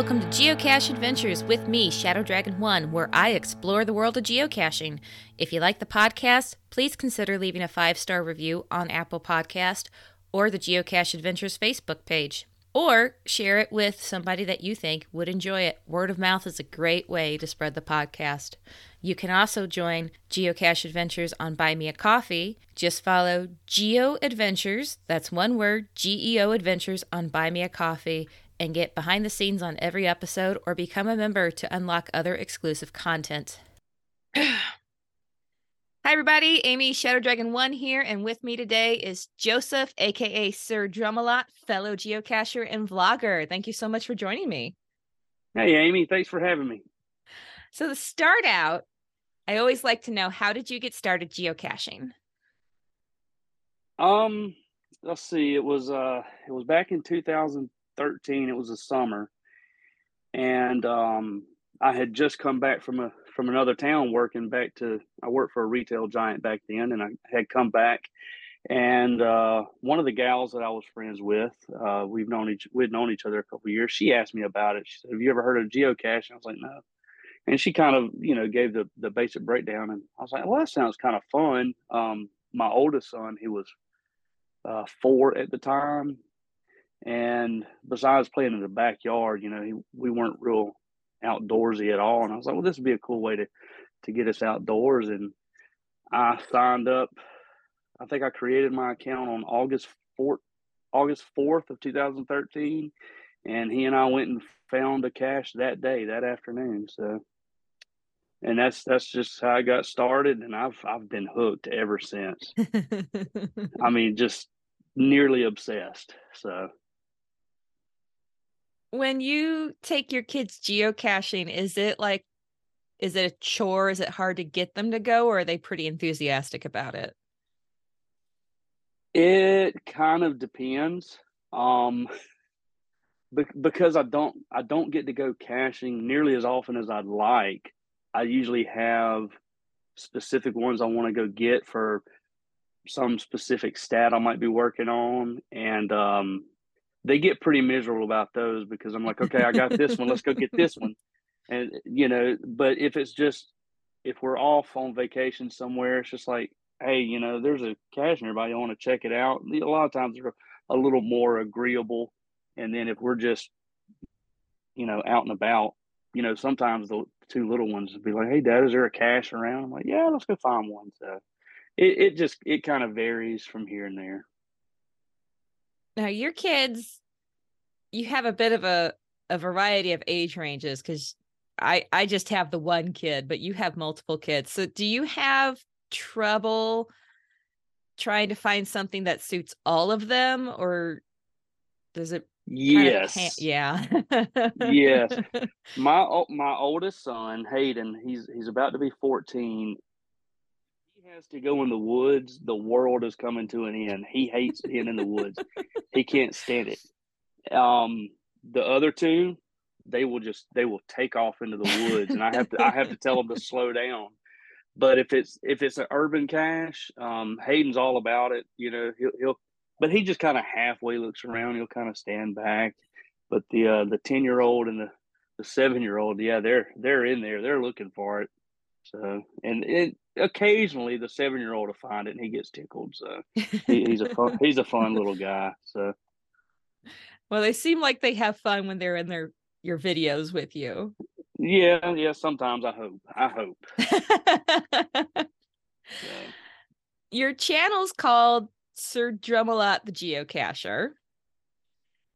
Welcome to Geocache Adventures with me, Shadow Dragon 1, where I explore the world of geocaching. If you like the podcast, please consider leaving a five star review on Apple Podcast or the Geocache Adventures Facebook page. Or share it with somebody that you think would enjoy it. Word of mouth is a great way to spread the podcast. You can also join Geocache Adventures on Buy Me a Coffee. Just follow Geo Adventures, that's one word, G E O Adventures on Buy Me a Coffee, and get behind the scenes on every episode or become a member to unlock other exclusive content. Hi, everybody. Amy Shadow Dragon 1 here, and with me today is Joseph, aka Sir Drumalot, fellow geocacher and vlogger. Thank you so much for joining me. Hey, Amy. Thanks for having me. So, to start out, I always like to know how did you get started geocaching? Um, let's see. It was uh, it was back in 2013. It was a summer, and um, I had just come back from a from another town working back to I worked for a retail giant back then and I had come back and uh, one of the gals that I was friends with, uh, we've known each we'd known each other a couple years. She asked me about it. She said, "Have you ever heard of geocaching?" I was like, "No." And she kind of, you know, gave the the basic breakdown, and I was like, "Well, that sounds kind of fun." Um, my oldest son, he was uh, four at the time, and besides playing in the backyard, you know, he, we weren't real outdoorsy at all. And I was like, well, this would be a cool way to to get us outdoors. And I signed up. I think I created my account on August fourth, August fourth of 2013, and he and I went and found a cache that day, that afternoon. So, and that's that's just how I got started, and I've I've been hooked ever since. I mean, just nearly obsessed. So when you take your kids geocaching, is it like is it a chore? Is it hard to get them to go or are they pretty enthusiastic about it? It kind of depends. Um because I don't I don't get to go caching nearly as often as I'd like. I usually have specific ones I want to go get for some specific stat I might be working on and um they get pretty miserable about those because I'm like, okay, I got this one. Let's go get this one. And, you know, but if it's just, if we're off on vacation somewhere, it's just like, hey, you know, there's a cache nearby. You want to check it out? A lot of times they're a little more agreeable. And then if we're just, you know, out and about, you know, sometimes the two little ones would be like, hey, dad, is there a cache around? I'm like, yeah, let's go find one. So it, it just, it kind of varies from here and there. Now your kids, you have a bit of a a variety of age ranges because I I just have the one kid, but you have multiple kids. So do you have trouble trying to find something that suits all of them, or does it? Yes. yeah. yes. My my oldest son Hayden, he's he's about to be fourteen has to go in the woods, the world is coming to an end. He hates being in the woods. he can't stand it. Um, the other two, they will just they will take off into the woods, and I have to I have to tell them to slow down. But if it's if it's an urban cache, um, Hayden's all about it. You know, he'll he'll, but he just kind of halfway looks around. He'll kind of stand back. But the uh, the ten year old and the the seven year old, yeah, they're they're in there. They're looking for it. So, and it occasionally the seven year old will find it and he gets tickled. So he, he's a fun, he's a fun little guy. So, well, they seem like they have fun when they're in their your videos with you. Yeah, yeah. Sometimes I hope. I hope. Your channel's called Sir Drumalot the Geocacher.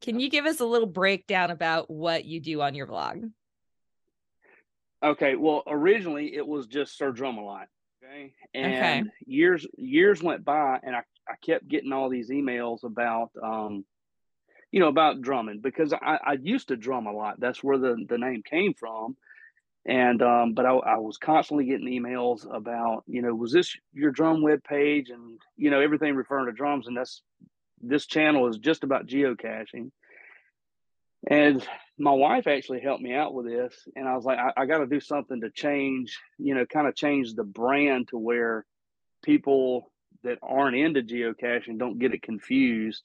Can you give us a little breakdown about what you do on your vlog? Okay, well, originally it was just Sir Drumalot. Okay. And okay. years years went by and I, I kept getting all these emails about um you know about drumming because I, I used to drum a lot. That's where the, the name came from. And um, but I, I was constantly getting emails about, you know, was this your drum web page and you know, everything referring to drums and that's this channel is just about geocaching. And my wife actually helped me out with this. And I was like, I, I got to do something to change, you know, kind of change the brand to where people that aren't into geocaching don't get it confused.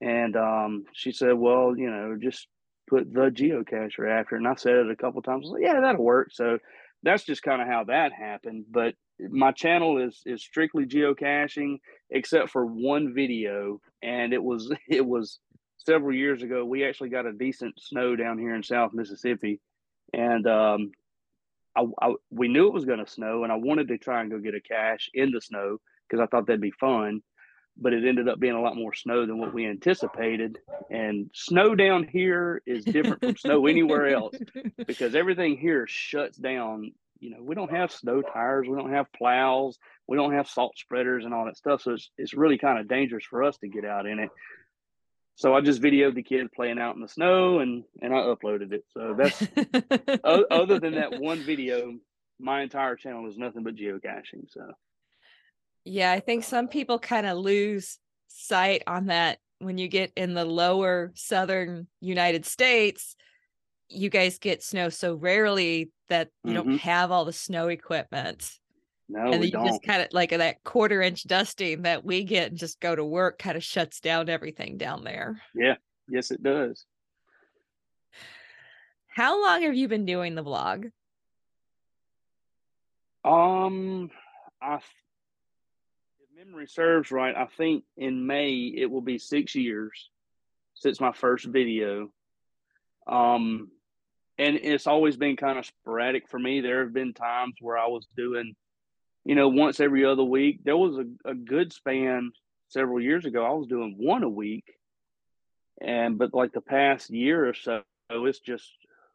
And um, she said, well, you know, just put the geocacher after. And I said it a couple times. Like, yeah, that'll work. So that's just kind of how that happened. But my channel is is strictly geocaching, except for one video, and it was it was several years ago. We actually got a decent snow down here in South Mississippi, and um, I, I, we knew it was going to snow, and I wanted to try and go get a cache in the snow because I thought that'd be fun but it ended up being a lot more snow than what we anticipated. And snow down here is different from snow anywhere else because everything here shuts down. You know, we don't have snow tires, we don't have plows, we don't have salt spreaders and all that stuff. So it's it's really kind of dangerous for us to get out in it. So I just videoed the kid playing out in the snow and and I uploaded it. So that's other than that one video, my entire channel is nothing but geocaching. So yeah, I think some people kind of lose sight on that when you get in the lower southern United States. You guys get snow so rarely that you mm-hmm. don't have all the snow equipment. No, and you don't. just kind of like that quarter inch dusting that we get and just go to work kind of shuts down everything down there. Yeah. Yes, it does. How long have you been doing the vlog? Um, I if memory serves right, I think in May it will be six years since my first video. Um, and it's always been kind of sporadic for me. There have been times where I was doing, you know, once every other week. There was a, a good span several years ago. I was doing one a week. And, but like the past year or so, it's just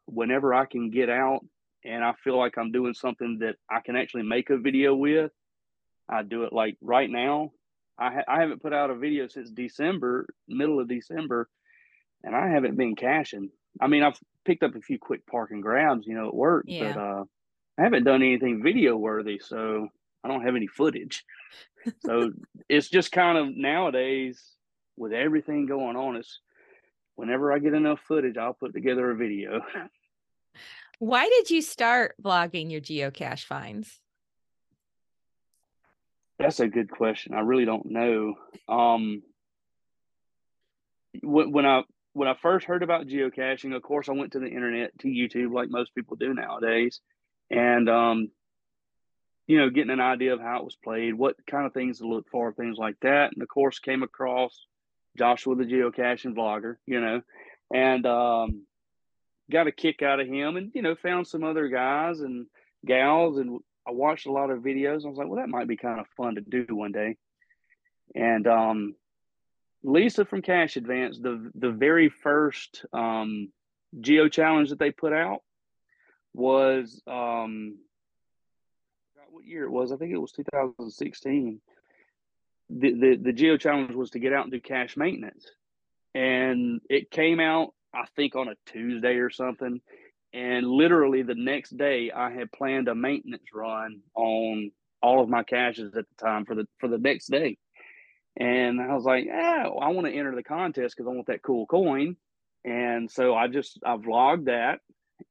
whenever I can get out and I feel like I'm doing something that I can actually make a video with, I do it like right now. I ha- I haven't put out a video since December, middle of December, and I haven't been caching. I mean, I've picked up a few quick parking grabs, you know, at work, yeah. but uh, I haven't done anything video worthy, so I don't have any footage. so it's just kind of nowadays with everything going on, it's whenever I get enough footage, I'll put together a video. Why did you start vlogging your geocache finds? That's a good question. I really don't know. Um, when, when I when I first heard about geocaching, of course, I went to the internet to YouTube like most people do nowadays, and um, you know, getting an idea of how it was played, what kind of things to look for, things like that, and of course, came across Joshua the geocaching vlogger, you know, and um, got a kick out of him, and you know, found some other guys and gals, and I watched a lot of videos. I was like, well, that might be kind of fun to do one day. And um, Lisa from Cache Advance, the the very first um, geo challenge that they put out was um, what year it was. I think it was 2016. The, the the geo challenge was to get out and do cache maintenance, and it came out I think on a Tuesday or something, and literally the next day, I had planned a maintenance run on all of my caches at the time for the for the next day. And I was like, yeah, I want to enter the contest because I want that cool coin. And so I just I vlogged that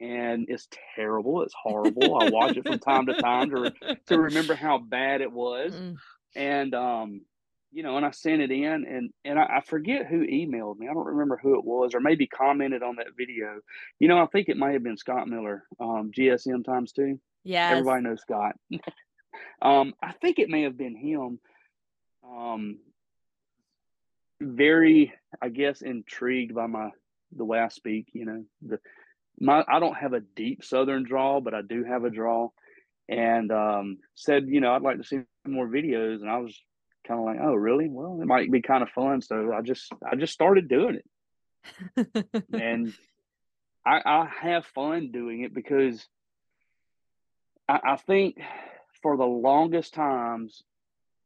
and it's terrible. It's horrible. I watch it from time to time to to remember how bad it was. Mm. And um you know, and I sent it in, and and I, I, forget who emailed me. I don't remember who it was, or maybe commented on that video. You know, I think it might have been Scott Miller, um, GSM times two. Yeah, everybody knows Scott. um, I think it may have been him. Um, very, I guess, intrigued by my the way I speak. You know, the my I don't have a deep Southern draw, but I do have a draw, and um, said, you know, I'd like to see more videos, and I was kind of like, oh, really? Well, it might be kind of fun. So I just I just started doing it, and I, I have fun doing it because I, I think for the longest times,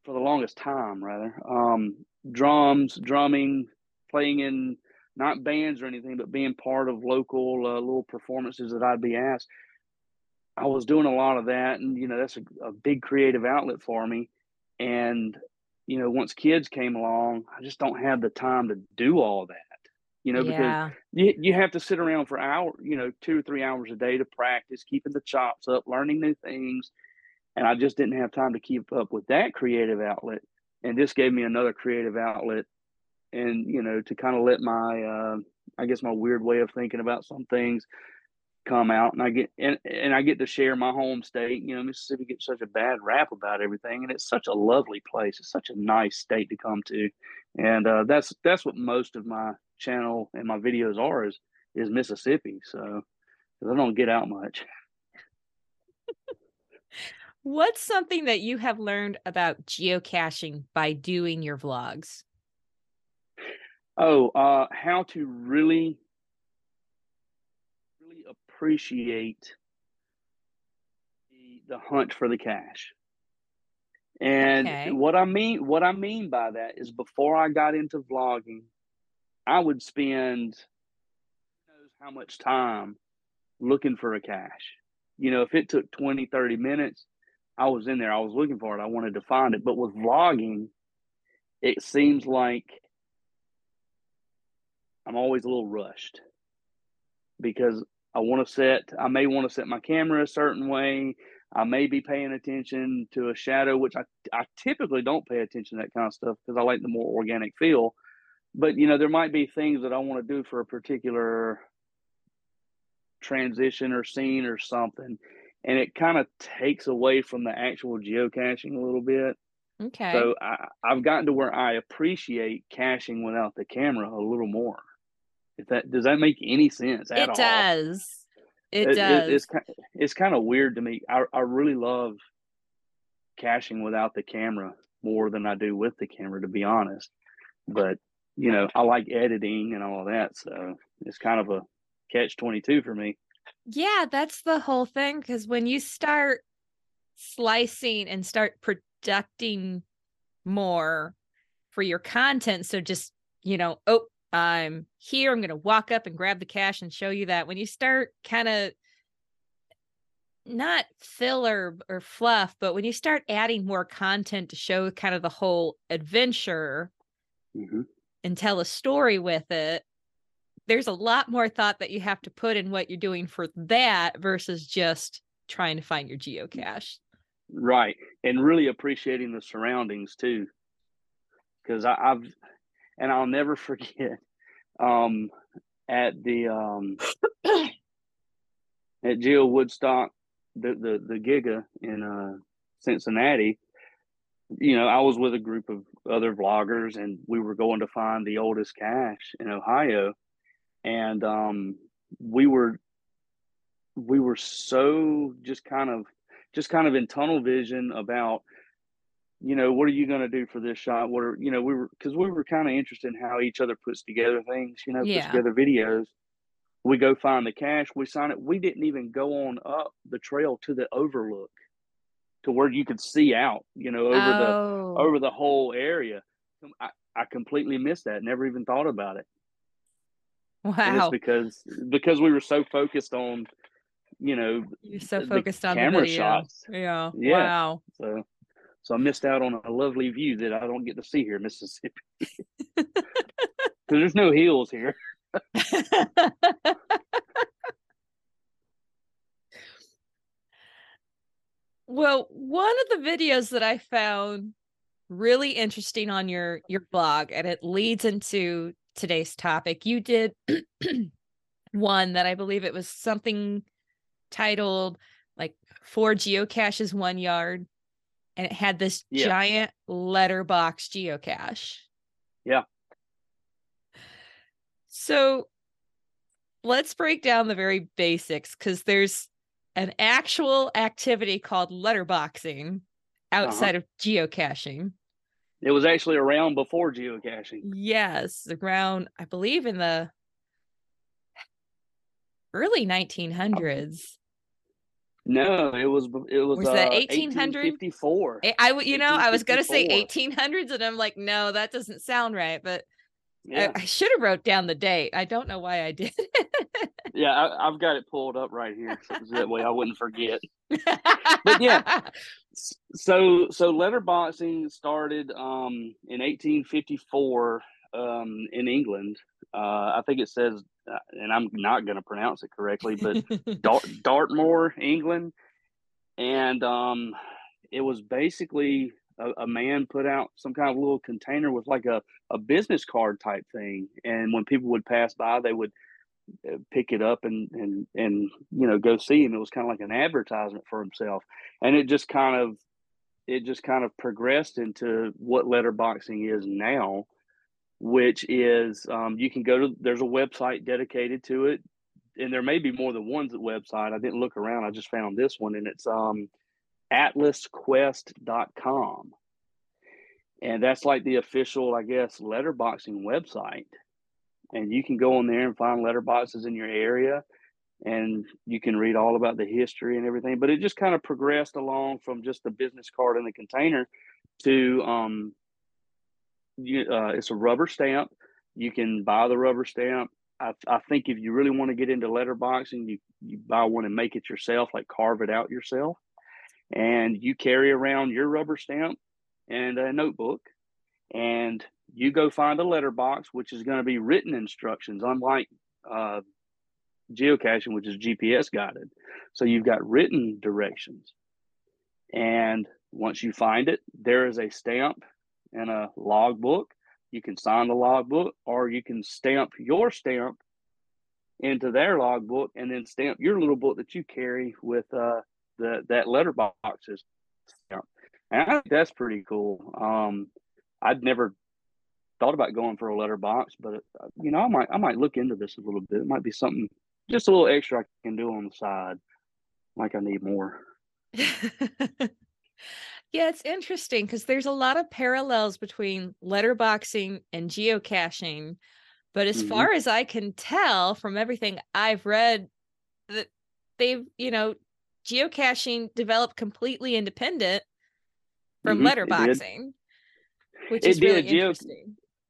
for the longest time rather, um, drums, drumming, playing in not bands or anything, but being part of local uh, little performances that I'd be asked. I was doing a lot of that, and you know that's a, a big creative outlet for me. And you know, once kids came along, I just don't have the time to do all that. You know, yeah. because you, you have to sit around for hours, you know, two or three hours a day to practice, keeping the chops up, learning new things. And I just didn't have time to keep up with that creative outlet. And this gave me another creative outlet and, you know, to kind of let my, uh, I guess my weird way of thinking about some things come out and I get and, and I get to share my home state. You know, Mississippi gets such a bad rap about everything and it's such a lovely place. It's such a nice state to come to. And uh, that's that's what most of my channel and my videos are is is Mississippi. So I don't get out much. What's something that you have learned about geocaching by doing your vlogs? Oh, uh, how to really, really appreciate the, the hunt for the cache. And okay. what I mean, what I mean by that is, before I got into vlogging, I would spend knows how much time looking for a cache. You know, if it took 20, 30 minutes, I was in there. I was looking for it. I wanted to find it. But with vlogging, it seems like I'm always a little rushed because I want to set, I may want to set my camera a certain way. I may be paying attention to a shadow, which I, I typically don't pay attention to that kind of stuff because I like the more organic feel. But, you know, there might be things that I want to do for a particular transition or scene or something and it kind of takes away from the actual geocaching a little bit. Okay. So I, have gotten to where I appreciate caching without the camera a little more. If that does that make any sense at it all? Does. It, it does. It, it's it's kind of weird to me. I I really love caching without the camera more than I do with the camera, to be honest. But you know, I like editing and all that, so it's kind of a catch twenty two for me. Yeah, that's the whole thing. Because when you start slicing and start producing more for your content, so just, you know, oh, I'm here, I'm going to walk up and grab the cache and show you that. When you start kind of not filler or fluff, but when you start adding more content to show kind of the whole adventure mm-hmm. and tell a story with it, there's a lot more thought that you have to put in what you're doing for that versus just trying to find your geocache. Right. And really appreciating the surroundings too. Cause I, have and I'll never forget um at the um at Geo Woodstock, the the the Giga in uh Cincinnati, you know, I was with a group of other vloggers and we were going to find the oldest cache in Ohio. And um, we were we were so just kind of just kind of in tunnel vision about you know what are you going to do for this shot what are you know we were because we were kind of interested in how each other puts together things you know yeah. puts together videos we go find the cache we sign it we didn't even go on up the trail to the overlook to where you could see out you know over oh. the over the whole area I, I completely missed that never even thought about it Wow. And it's because because we were so focused on, you know, you're so focused on camera shots. Yeah. yeah. Wow. So so I missed out on a lovely view that I don't get to see here in Mississippi. Because there's no hills here. well, one of the videos that I found really interesting on your your blog and it leads into today's topic. You did one that I believe it was something titled like four geocaches, one yard, and it had this yeah. giant letterbox geocache. Yeah. So let's break down the very basics because there's an actual activity called letterboxing uh-huh. outside uh-huh. of geocaching. It was actually around before geocaching. Yes, around I believe in the early 1900s. No, it was it was, was that 1800 1854. I you know I was gonna say 1800s and I'm like no that doesn't sound right but yeah. I, I should have wrote down the date. I don't know why I did. yeah, I, have got it pulled up right here, so that way I wouldn't forget. but yeah, so so letterboxing started um, in 1854 um, in England. Uh, I think it says, uh, and I'm not going to pronounce it correctly, but Dart- Dartmoor, England, and um, it was basically a, a, man put out some kind of little container with like a, a business card type thing. And when people would pass by, they would uh, pick it up and, and, and, you know, go see him. It was kind of like an advertisement for himself. And it just kind of, it just kind of progressed into what letterboxing is now, which is um, you can go to, there's a website dedicated to it. And there may be more than one website. I didn't look around. I just found this one and it's, um, atlasquest.com. And that's like the official, I guess, letterboxing website. And you can go on there and find letterboxes in your area and you can read all about the history and everything. But it just kind of progressed along from just the business card in the container to um, uh, it's a rubber stamp. You can buy the rubber stamp. I, I think if you really want to get into letterboxing, you, you buy one and make it yourself, like carve it out yourself and you carry around your rubber stamp and a notebook and you go find a letterbox which is going to be written instructions unlike uh, geocaching which is gps guided so you've got written directions and once you find it there is a stamp and a logbook you can sign the logbook or you can stamp your stamp into their logbook and then stamp your little book that you carry with uh, that that letterbox is. Yeah. And I think that's pretty cool. Um, I'd never thought about going for a letterbox, but uh, you know, I might I might look into this a little bit. It might be something just a little extra I can do on the side. Like I need more. yeah, it's interesting because there's a lot of parallels between letterboxing and geocaching. But as mm-hmm. far as I can tell from everything I've read, that they've, you know, geocaching developed completely independent from mm-hmm, letterboxing, which it is did. really Geo- interesting.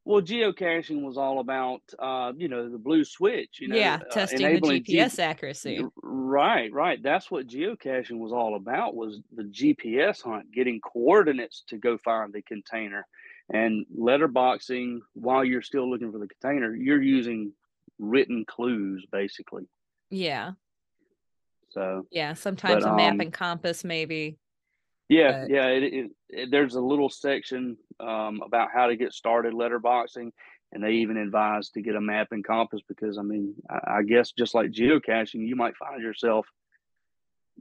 Well, geocaching was all about, uh, you know, the blue switch. You know, yeah, uh, testing the GPS G- accuracy. Right, right. That's what geocaching was all about. Was the GPS hunt, getting coordinates to go find the container, and letterboxing while you're still looking for the container. You're using written clues, basically. Yeah. So yeah, sometimes but, a map um, and compass maybe. Yeah, but... yeah. It, it, it, there's a little section um, about how to get started letterboxing, and they even advise to get a map and compass because I mean, I, I guess just like geocaching, you might find yourself,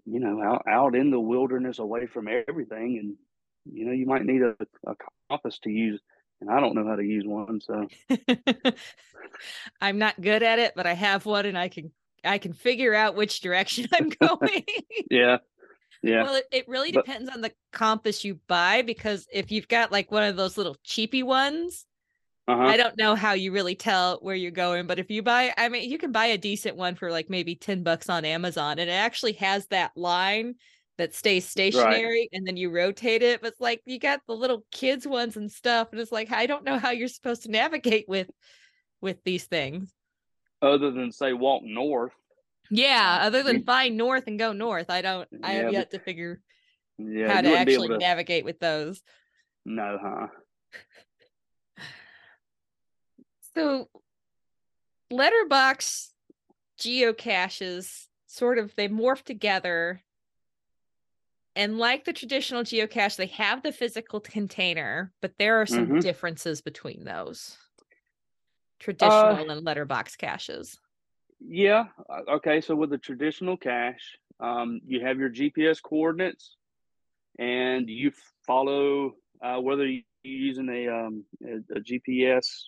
you know, out out in the wilderness, away from everything, and you know, you might need a, a compass to use and I don't know how to use one. So I'm not good at it, but I have one and I can I can figure out which direction I'm going. yeah. Yeah. Well, it, it really but, depends on the compass you buy because if you've got like one of those little cheapy ones, uh-huh. I don't know how you really tell where you're going. But if you buy, I mean, you can buy a decent one for like maybe 10 bucks on Amazon and it actually has that line that stays stationary right. and then you rotate it. But it's like you got the little kids ones and stuff. And it's like, I don't know how you're supposed to navigate with with these things other than say walk north. Yeah, other than find north and go north, I don't. I have yet to figure yeah, how to actually to... navigate with those. No, huh? so, letterbox geocaches sort of they morph together and like the traditional geocache they have the physical container but there are some mm-hmm. differences between those traditional uh, and letterbox caches? Yeah. Uh, okay. So with the traditional cache, um, you have your GPS coordinates, and you follow uh, whether you're using a, um, a, a GPS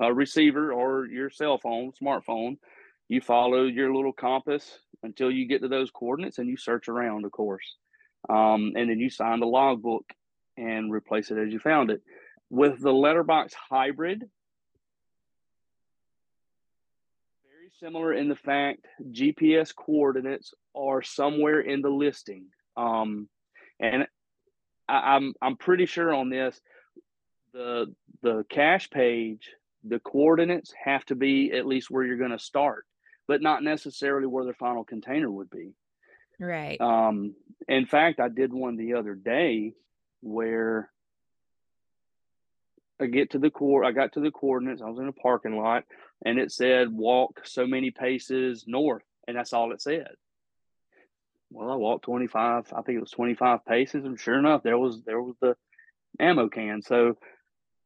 uh, receiver or your cell phone, smartphone. You follow your little compass until you get to those coordinates, and you search around, of course, um, and then you sign the logbook and replace it as you found it. With the letterbox hybrid, similar in the fact GPS coordinates are somewhere in the listing. Um, and I, I'm I'm pretty sure on this, the the cache page, the coordinates have to be at least where you're going to start, but not necessarily where the final container would be. Right. Um, in fact, I did one the other day where I get to the core. I got to the coordinates. I was in a parking lot, and it said walk so many paces north, and that's all it said. Well, I walked twenty five. I think it was twenty five paces, and sure enough, there was there was the ammo can. So,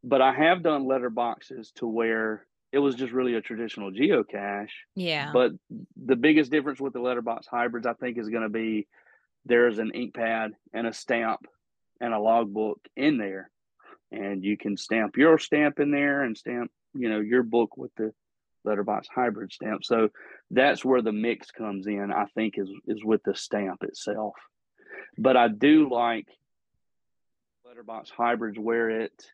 but I have done letter boxes to where it was just really a traditional geocache. Yeah. But the biggest difference with the letterbox hybrids, I think, is going to be there's an ink pad and a stamp and a logbook in there, and you can stamp your stamp in there and stamp, you know, your book with the letterbox hybrid stamp. So that's where the mix comes in. I think is is with the stamp itself. But I do like letterbox hybrids where it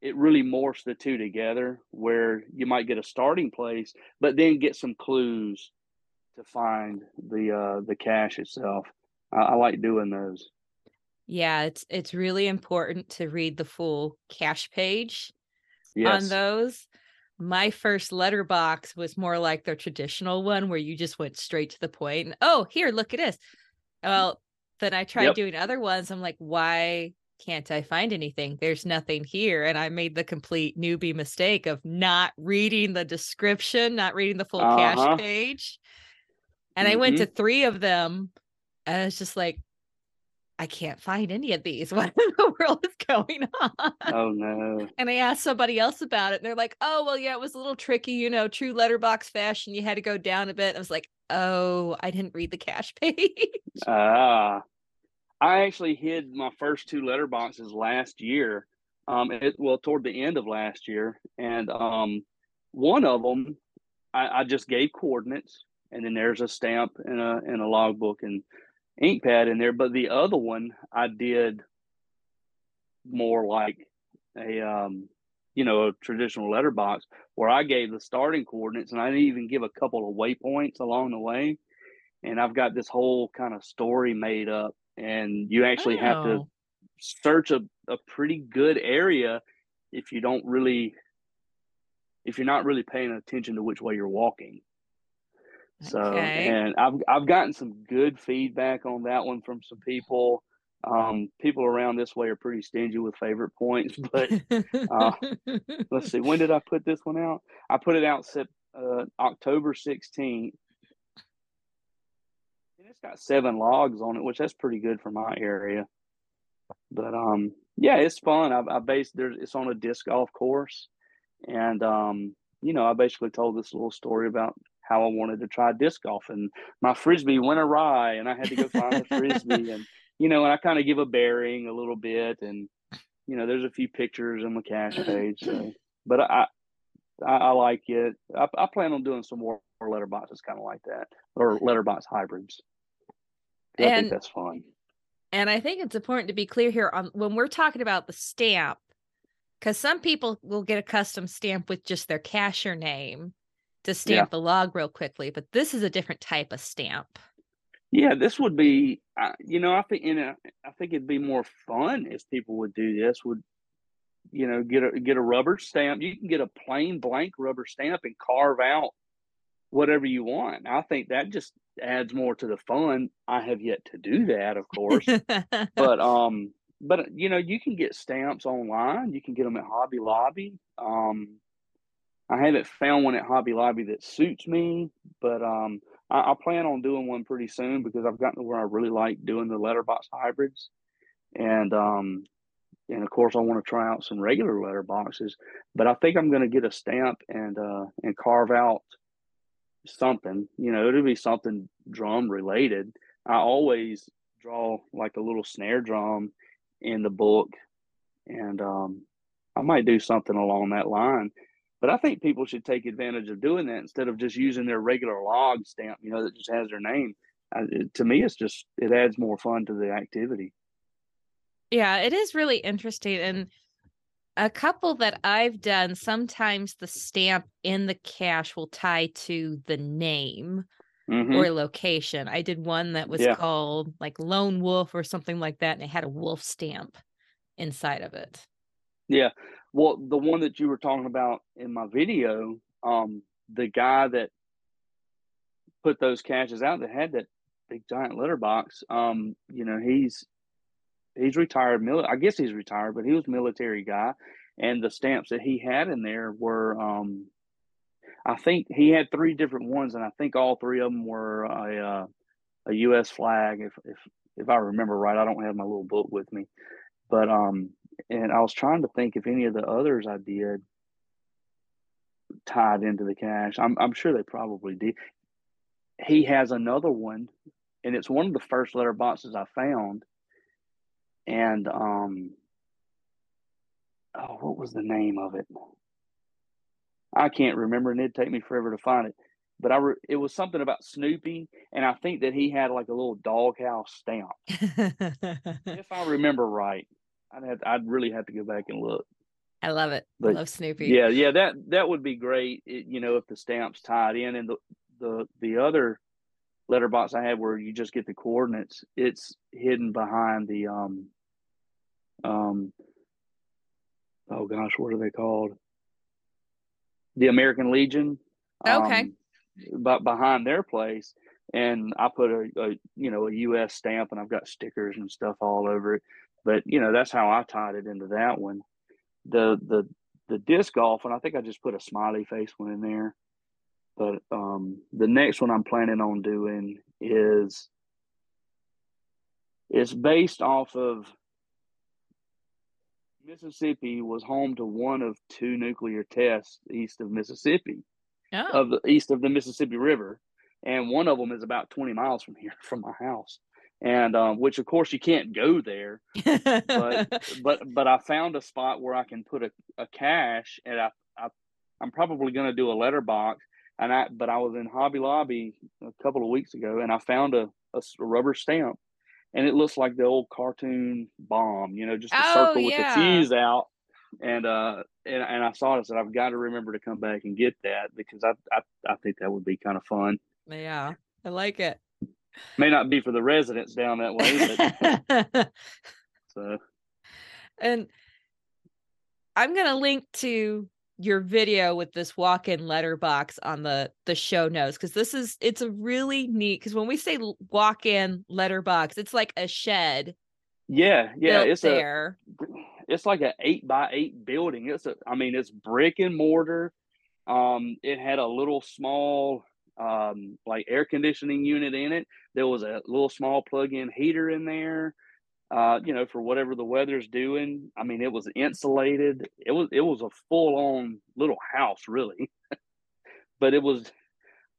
it really morphs the two together where you might get a starting place but then get some clues to find the uh the cache itself I, I like doing those yeah it's it's really important to read the full cache page yes. on those. My first letterbox was more like the traditional one where you just went straight to the point and, oh here look at this. Well then i tried Yep. doing other ones. I'm like why can't i find anything? There's nothing here. And i made the complete newbie mistake of not reading the description not reading the full Uh-huh. cache page. And i went to three of them and i was just like i can't find any of these what in the world is going on oh no and I asked somebody else about it, and they're like, "Oh, well, yeah, it was a little tricky, you know, true letterbox fashion. You had to go down a bit." I was like, "Oh, I didn't read the cache page." Ah, I actually hid my first two letterboxes last year. Um, it, well, toward the end of last year, and um, one of them I, I just gave coordinates, and then there's a stamp and a and a logbook and ink pad in there. But the other one I did more like a um, you know a traditional letterbox where I gave the starting coordinates, and I didn't even give a couple of waypoints along the way and I've got this whole kind of story made up, and you actually have to Oh. search a, a pretty good area if you don't really if you're not really paying attention to which way you're walking. So Okay. and I've I've gotten some good feedback on that one from some people. Um, people around this way are pretty stingy with favorite points, but uh, let's see, when did I put this one out? I put it out Sep- uh, October 16th. And it's got seven logs on it, which that's pretty good for my area. But um, yeah, it's fun. I, I based there's it's on a disc golf course, and um, you know, I basically told this little story about how I wanted to try disc golf, and my frisbee went awry, and I had to go find the frisbee, and you know, and I kind of give a bearing a little bit, and you know, there's a few pictures on the cache page. So, but I, I, I like it. I, I plan on doing some more letterboxes, kind of like that, or letterbox hybrids. I think that's fun. and I think it's important to be clear here on when we're talking about the stamp, because some people will get a custom stamp with just their cashier name to stamp the log real quickly, but this is a different type of stamp. Yeah, this would be. I you know, I think in a, I think it'd be more fun if people would do this. Would you know get a get a rubber stamp? You can get a plain blank rubber stamp and carve out whatever you want. I think that just adds more to the fun. I have yet to do that, of course. but um but you know you can get stamps online you can get them at hobby lobby um i haven't found one at hobby lobby that suits me but um I, I plan on doing one pretty soon because i've gotten to where i really like doing the letterbox hybrids and um and of course i want to try out some regular letterboxes but i think i'm going to get a stamp and uh and carve out something you know it'll be something drum related i always draw like a little snare drum in the book and um I might do something along that line. But I think people should take advantage of doing that instead of just using their regular log stamp, you know, that just has their name. Uh, it, to me, it's just it adds more fun to the activity. Yeah, it is really interesting. And a couple that I've done, sometimes the stamp in the cache will tie to the name Mhm. or location. I did one that was Yeah. called like Lone Wolf or something like that, and it had a wolf stamp inside of it. Yeah. Well, the one that you were talking about in my video, um, the guy that put those caches out that had that big giant litter box, um, you know, he's he's retired I guess he's retired, but he was military guy. And the stamps that he had in there were um I think he had three different ones and I think all three of them were a uh, a US flag if if if I remember right. I don't have my little book with me. But um and I was trying to think if any of the others I did tied into the cache. I'm I'm sure they probably did. He has another one, and it's one of the first letter boxes I found. And um, oh, what was the name of it? I can't remember, and it'd take me forever to find it. But I, re- it was something about Snoopy, and I think that he had like a little doghouse stamp, if I remember right. I'd have, I'd really have to go back and look. I love it. But I love Snoopy. Yeah, yeah, that that would be great. It, you know, if the stamps tied in, and the the the other letterbox I have where you just get the coordinates, it's hidden behind the um um oh gosh, what are they called? The American Legion. Okay. Um, but behind their place, and I put a, a you know a U.S. stamp, and I've got stickers and stuff all over it. But you know that's how I tied it into that one. The the the disc golf, and I think I just put a smiley face one in there. But um, the next one I'm planning on doing is it's based off of Mississippi was home to one of two nuclear tests east of Mississippi, oh. of the east of the Mississippi River, and one of them is about 20 miles from here, from my house, and um, which of course you can't go there, but but but I found a spot where I can put a, a cache, and I, I I'm probably going to do a letterbox, and I but I was in Hobby Lobby a couple of weeks ago, and I found a, a rubber stamp and it looks like the old cartoon bomb, you know, just a oh, circle with the fuse out. And uh, and and I saw it. I said, I've got to remember to come back and get that because I I, I think that would be kind of fun. Yeah, I like it. May not be for the residents down that way, but so. And I'm gonna link to your video with this walk-in letterbox on the the show notes because this is it's a really neat because when we say walk-in letterbox it's like a shed yeah yeah it's there. a, it's like an eight by eight building. It's a i mean it's brick and mortar. Um it had a little small um like air conditioning unit in it there was a little small plug-in heater in there uh, you know, for whatever the weather's doing. I mean, it was insulated. It was it was a full on little house, really. but it was.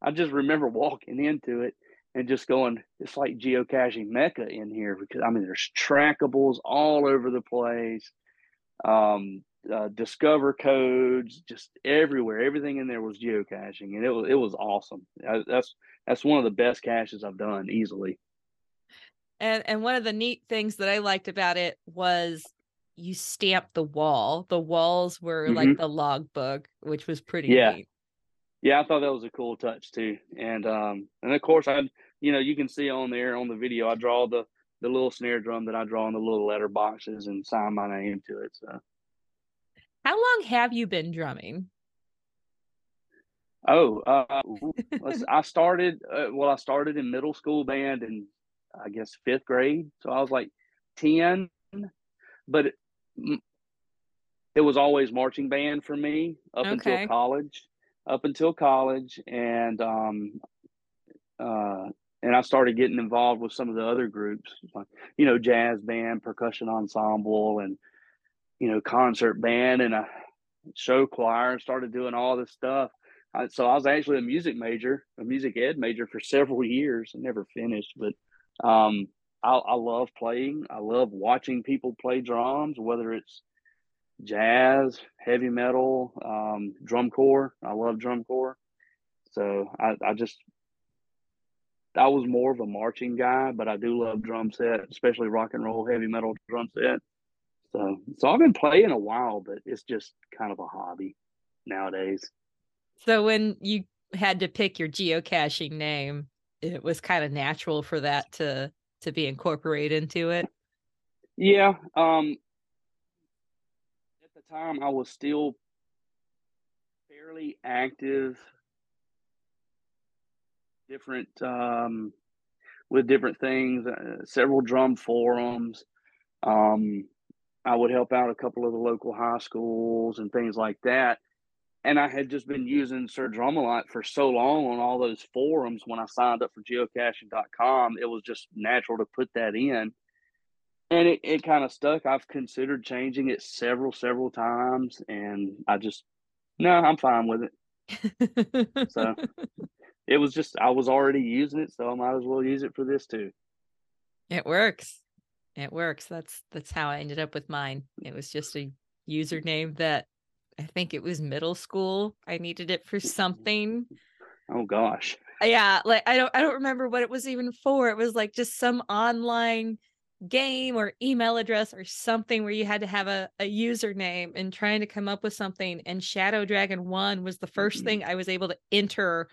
I just remember walking into it and just going, it's like geocaching mecca in here because I mean, there's trackables all over the place. Um, uh, discover codes just everywhere. Everything in there was geocaching, and it was it was awesome. I, that's that's one of the best caches I've done easily. And and one of the neat things that I liked about it was you stamped the wall. The walls were mm-hmm. like the logbook, which was pretty yeah. Neat. Yeah, I thought that was a cool touch too. And um and of course I you know, you can see on there on the video I draw the the little snare drum that I draw in the little letter boxes and sign my name to it. So how long have you been drumming? Oh, uh, I started. Uh, well, I started in middle school band and I guess fifth grade. So I was like 10, but it, it was always marching band for me up okay. until college, up until college. And, um, uh, and I started getting involved with some of the other groups, like, you know, jazz band, percussion ensemble, and, you know, concert band and a show choir and started doing all this stuff. so I was actually a music major, a music ed major for several years and never finished, but um, I, I love playing. I love watching people play drums, whether it's jazz, heavy metal, um, drum corps. I love drum corps. So I, I just I was more of a marching guy, but I do love drum set, especially rock and roll, heavy metal drum set. So so I've been playing a while, but it's just kind of a hobby nowadays. So when you had to pick your geocaching name, it was kind of natural for that to to be incorporated into it. Yeah. Um at the time I was still fairly active different um with different things, uh, several drum forums. Um I would help out a couple of the local high schools and things like that and I had just been using Sir Drumalot for so long on all those forums when I signed up for geocaching.com, it was just natural to put that in. and it, it kind of stuck. I've considered changing it several, several times, and I just no, I'm fine with it. so it was just I was already using it, so I might as well use it for this too. It works. It works. That's that's how I ended up with mine. It was just a username that I think it was middle school. I needed it for something. Oh gosh. Yeah, like I don't I don't remember what it was even for. It was like just some online game or email address or something where you had to have a, a username and trying to come up with something. And Shadow Dragon 1 was the 1st mm-hmm. thing I was able to enter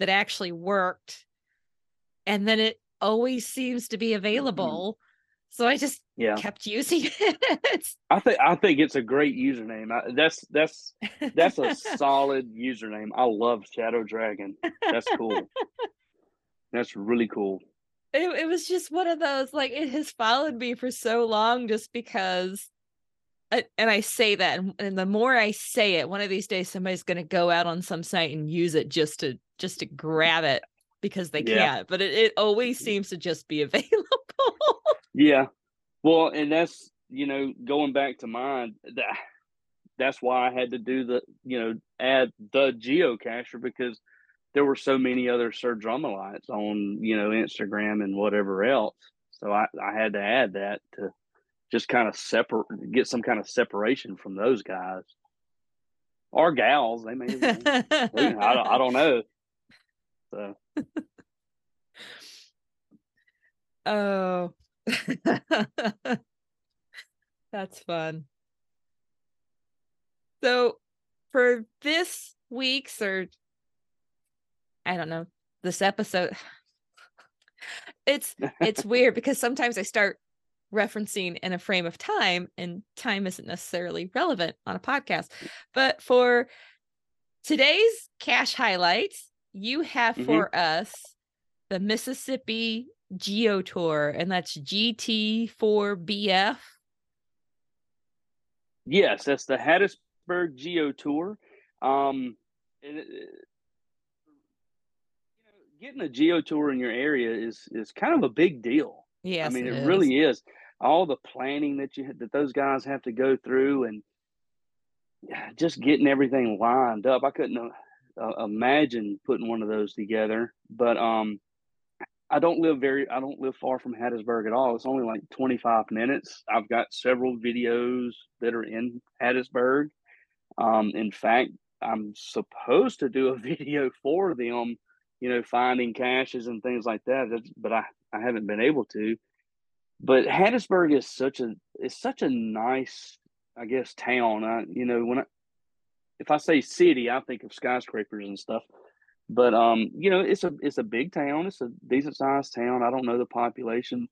that actually worked. And then it always seems to be mm-hmm. So I just yeah. kept using it. I think I think it's a great username. I, that's that's that's a solid username. I love Shadow Dragon. That's cool. that's really cool it, it was just one of those like it has followed me for so long just because and I say that and, and the more I say it one of these days somebody's going to go out on some site and use it just to just to grab it because they yeah. can't but it, it always mm-hmm. seems to just be available yeah well and that's you know going back to mine that that's why I had to do the you know add the geocacher because there were so many other Sir Drumalites on, you know, Instagram and whatever else. So I, I had to add that to just kind of separate, get some kind of separation from those guys or gals. They may, I, don't, I don't know. So. oh, that's fun. So for this week's or I don't know, this episode it's it's weird because sometimes I start referencing in a frame of time and time isn't necessarily relevant on a podcast. But for today's cache highlights, you have mm-hmm. for us the Mississippi Geo Tour, and that's GT4BF. Yes, that's the Hattiesburg Geo Tour. Um, it, getting a geo tour in your area is is kind of a big deal. Yeah, I mean it, it really is. All the planning that you that those guys have to go through and just getting everything lined up. I couldn't uh, imagine putting one of those together, but um I don't live very I don't live far from Hattiesburg at all. It's only like 25 minutes. I've got several videos that are in Hattiesburg. Um in fact, I'm supposed to do a video for them you know, finding caches and things like that. But I, I haven't been able to. But Hattiesburg is such a it's such a nice, I guess, town. I, you know, when I, if I say city, I think of skyscrapers and stuff. But um, you know, it's a it's a big town. It's a decent sized town. I don't know the population,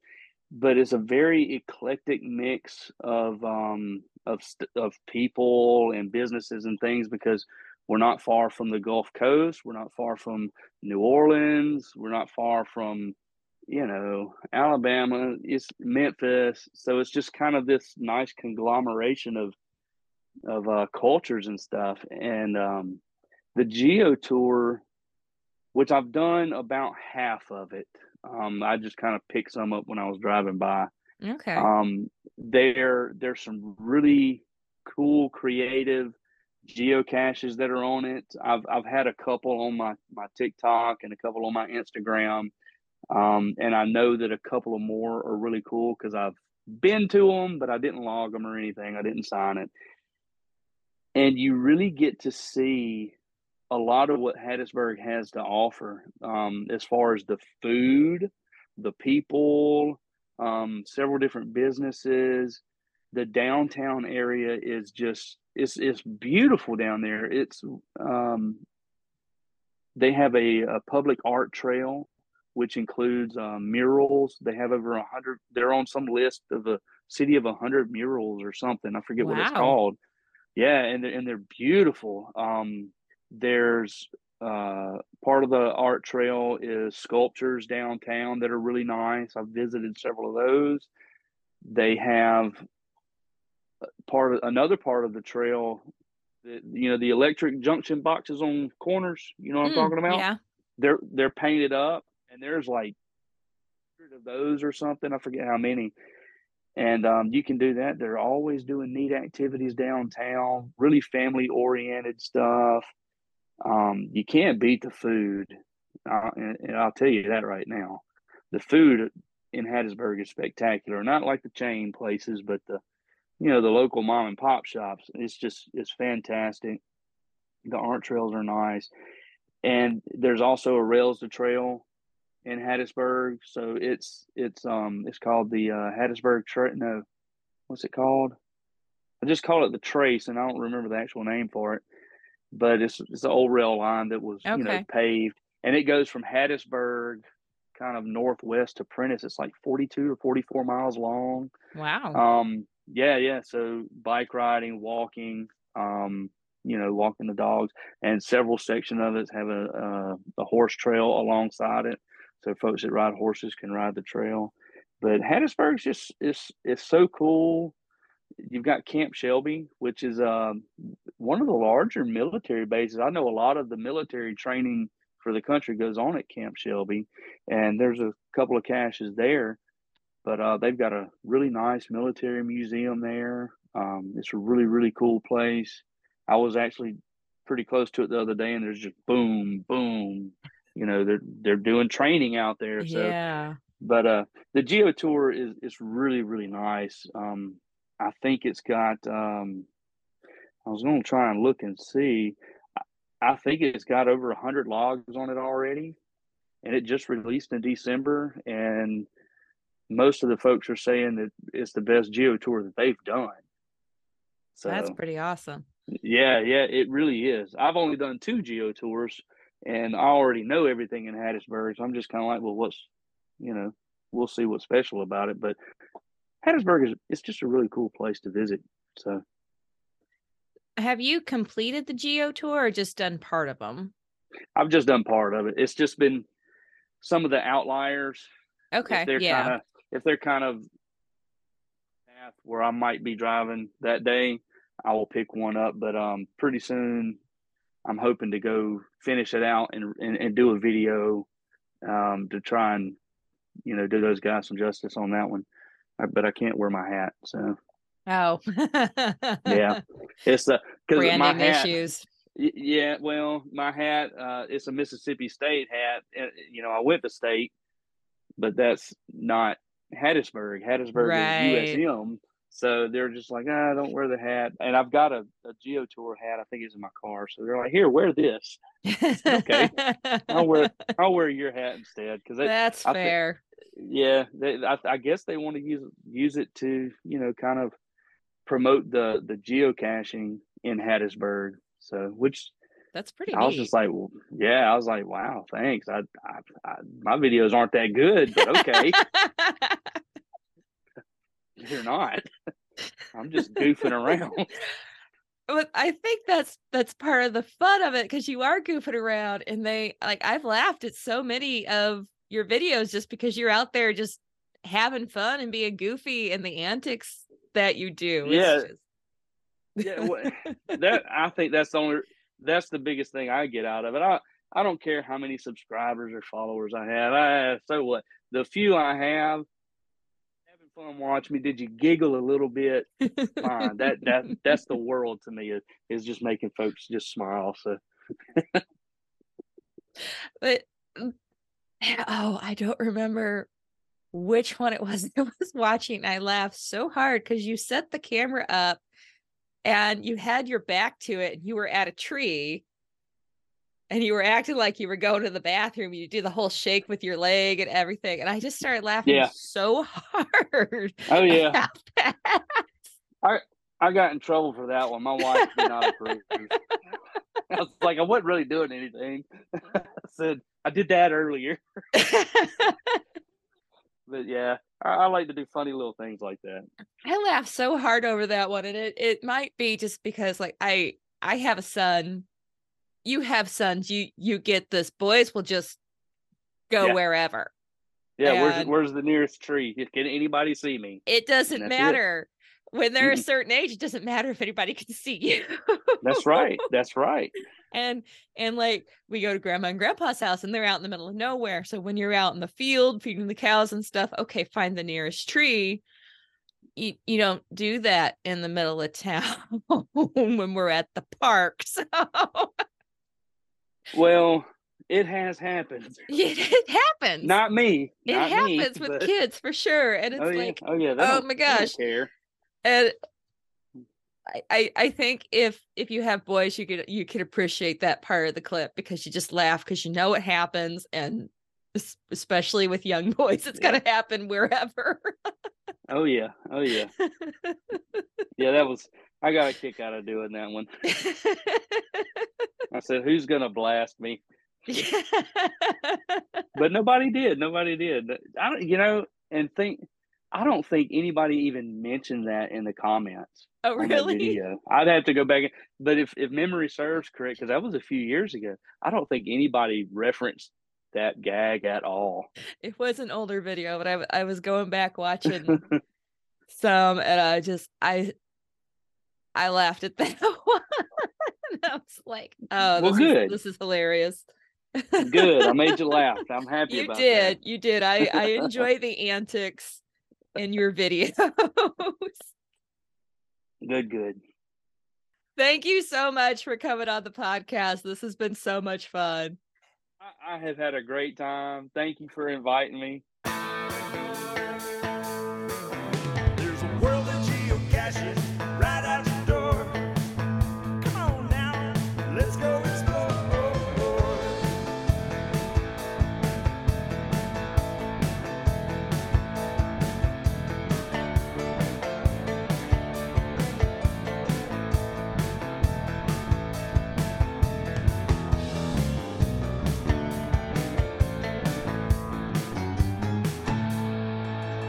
but it's a very eclectic mix of um of of people and businesses and things because we're not far from the Gulf Coast. We're not far from New Orleans. We're not far from, you know, Alabama. It's Memphis. So it's just kind of this nice conglomeration of of uh, cultures and stuff. And um, the Geo Tour, which I've done about half of it. Um, I just kind of picked some up when I was driving by. Okay. Um, there, there's some really cool, creative geocaches that are on it. I've I've had a couple on my my TikTok and a couple on my Instagram, um, and I know that a couple of more are really cool because I've been to them, but I didn't log them or anything. I didn't sign it, and you really get to see a lot of what Hattiesburg has to offer um, as far as the food, the people, um, several different businesses. The downtown area is just it's it's beautiful down there. It's um, they have a, a public art trail which includes um, murals. They have over a hundred. They're on some list of a city of a hundred murals or something. I forget wow. what it's called. Yeah, and they're, and they're beautiful. Um, there's uh, part of the art trail is sculptures downtown that are really nice. I've visited several of those. They have part of another part of the trail you know the electric junction boxes on corners you know what mm, i'm talking about yeah they're they're painted up and there's like of those or something i forget how many and um, you can do that. They're always doing neat activities downtown, really family oriented stuff. Um, you can't beat the food, uh, and, and, I'll tell you that right now. The food in Hattiesburg is spectacular. Not like the chain places, but the you know the local mom and pop shops. It's just it's fantastic. The art trails are nice, and there's also a rails to trail in Hattiesburg. So it's it's um it's called the uh, Hattiesburg Trail. No, what's it called? I just call it the Trace, and I don't remember the actual name for it. But it's it's an old rail line that was okay. you know paved, and it goes from Hattiesburg, kind of northwest to Prentiss. It's like forty two or forty four miles long. Wow. Um. Yeah. Yeah. So bike riding, walking. Um you know, walking the dogs, and several sections of it have a, a, a horse trail alongside it so folks that ride horses can ride the trail. But Hattiesburg's just is is so cool. You've got Camp Shelby, which is um, one of the larger military bases. I know a lot of the military training for the country goes on at Camp Shelby, and there's a couple of caches there. But uh, they've got a really nice military museum there. Um, it's a really really cool place. I was actually pretty close to it the other day, and there's just boom, boom, you know they're they're doing training out there so yeah but uh the geo tour is is really really nice um i think it's got um i was going to try and look and see i think it's got over 100 logs on it already and it just released in december and most of the folks are saying that it's the best geo tour that they've done so that's pretty awesome yeah yeah it really is i've only done two geo tours and I already know everything in Hattiesburg. So I'm just kind of like, well, what's, you know, we'll see what's special about it. But Hattiesburg is it's just a really cool place to visit. So, have you completed the Geo tour or just done part of them? I've just done part of it. It's just been some of the outliers. Okay. If they're yeah. Kind of, if they're kind of path where I might be driving that day, I will pick one up. But um, pretty soon I'm hoping to go finish it out and and, and do a video um, to try and you know do those guys some justice on that one. But I can't wear my hat, so. Oh. yeah, it's a because my hat, issues. Yeah, well, my hat uh, it's a Mississippi State hat. You know, I went to state, but that's not Hattiesburg. Hattiesburg right. is USM. So they're just like, ah, don't wear the hat. And I've got a, a Geo Tour hat. I think it's in my car. So they're like, here, wear this. okay, I'll wear I'll wear your hat instead because that's I fair. Yeah, they, I, I, guess they want to use use it to you know kind of promote the the geocaching in Hattiesburg. So which that's pretty. I neat. was just like, well, yeah, I was like, wow, thanks. I, I, I my videos aren't that good, but okay. You're not. I'm just goofing around. But I think that's that's part of the fun of it because you are goofing around and they like I've laughed at so many of your videos just because you're out there just having fun and being goofy and the antics that you do. Yeah. Just... yeah, well, that I think that's the only that's the biggest thing I get out of it. I I don't care how many subscribers or followers I have. I so what the few I have, having fun watching me. Did you giggle a little bit? Fine. that that that's the world to me is, is just making folks just smile. So but oh, I don't remember which one it was I was watching. I laughed so hard because you set the camera up and you had your back to it and you were at a tree and you were acting like you were going to the bathroom. You do the whole shake with your leg and everything. And I just started laughing yeah. so hard. Oh yeah. I I got in trouble for that one. My wife did not approve. I was like, I wasn't really doing anything. I said I did that earlier. but yeah, I, I, like to do funny little things like that. I laughed so hard over that one, and it it might be just because like I I have a son you have sons, you you get this. Boys will just go yeah. wherever. Yeah, and where's where's the nearest tree? Can anybody see me? It doesn't matter. When they're a mm. certain age, it doesn't matter if anybody can see you. That's right. That's right. And and like we go to grandma and grandpa's house and they're out in the middle of nowhere. So when you're out in the field feeding the cows and stuff, okay, find the nearest tree. you, you don't do that in the middle of town when we're at the park. So Well, it has happened. it, it happens. Not me. it not me, happens with but- kids for sure. And oh, it's oh, like, yeah. oh yeah. they oh my gosh. care. And I, I I think if if you have boys, you could you could appreciate that part of the clip because you just laugh because you know it happens, and especially with young boys, it's Yeah. gonna happen wherever. Oh yeah. Oh yeah. Yeah, that was. I got a kick out of doing that one. I said, "Who's gonna blast me?" But nobody did. Nobody did. I don't. You know, and think. I don't think anybody even mentioned that in the comments. oh really? video. I'd have to go back. But if if memory serves correct, because that was a few years ago, I don't think anybody referenced that gag at all. It was an older video, but I I was going back watching some, and I just I I laughed at that one. I was like, oh, Well, this good. is this is hilarious. Good. I made you laugh. I'm happy you about did you did i i enjoy the antics in your videos. Good. Good. thank you so much for coming on the podcast this has been so much fun I, I have had a great time. Thank you for inviting me.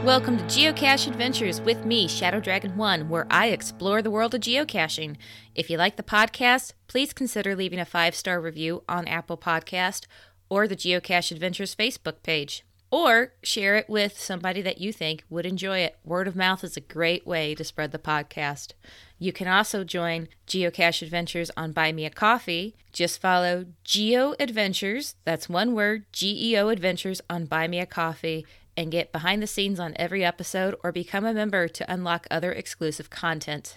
Welcome to geocache adventures with me shadow dragon 1 where i explore the world of geocaching if you like the podcast please consider leaving a five star review on apple podcast or the geocache adventures facebook page or share it with somebody that you think would enjoy it. Word of mouth is a great way to spread the podcast. You can also join Geocache Adventures on Buy Me a Coffee. Just follow Geo Adventures, that's one word, G E O Adventures on Buy Me a Coffee, and get behind the scenes on every episode or become a member to unlock other exclusive content.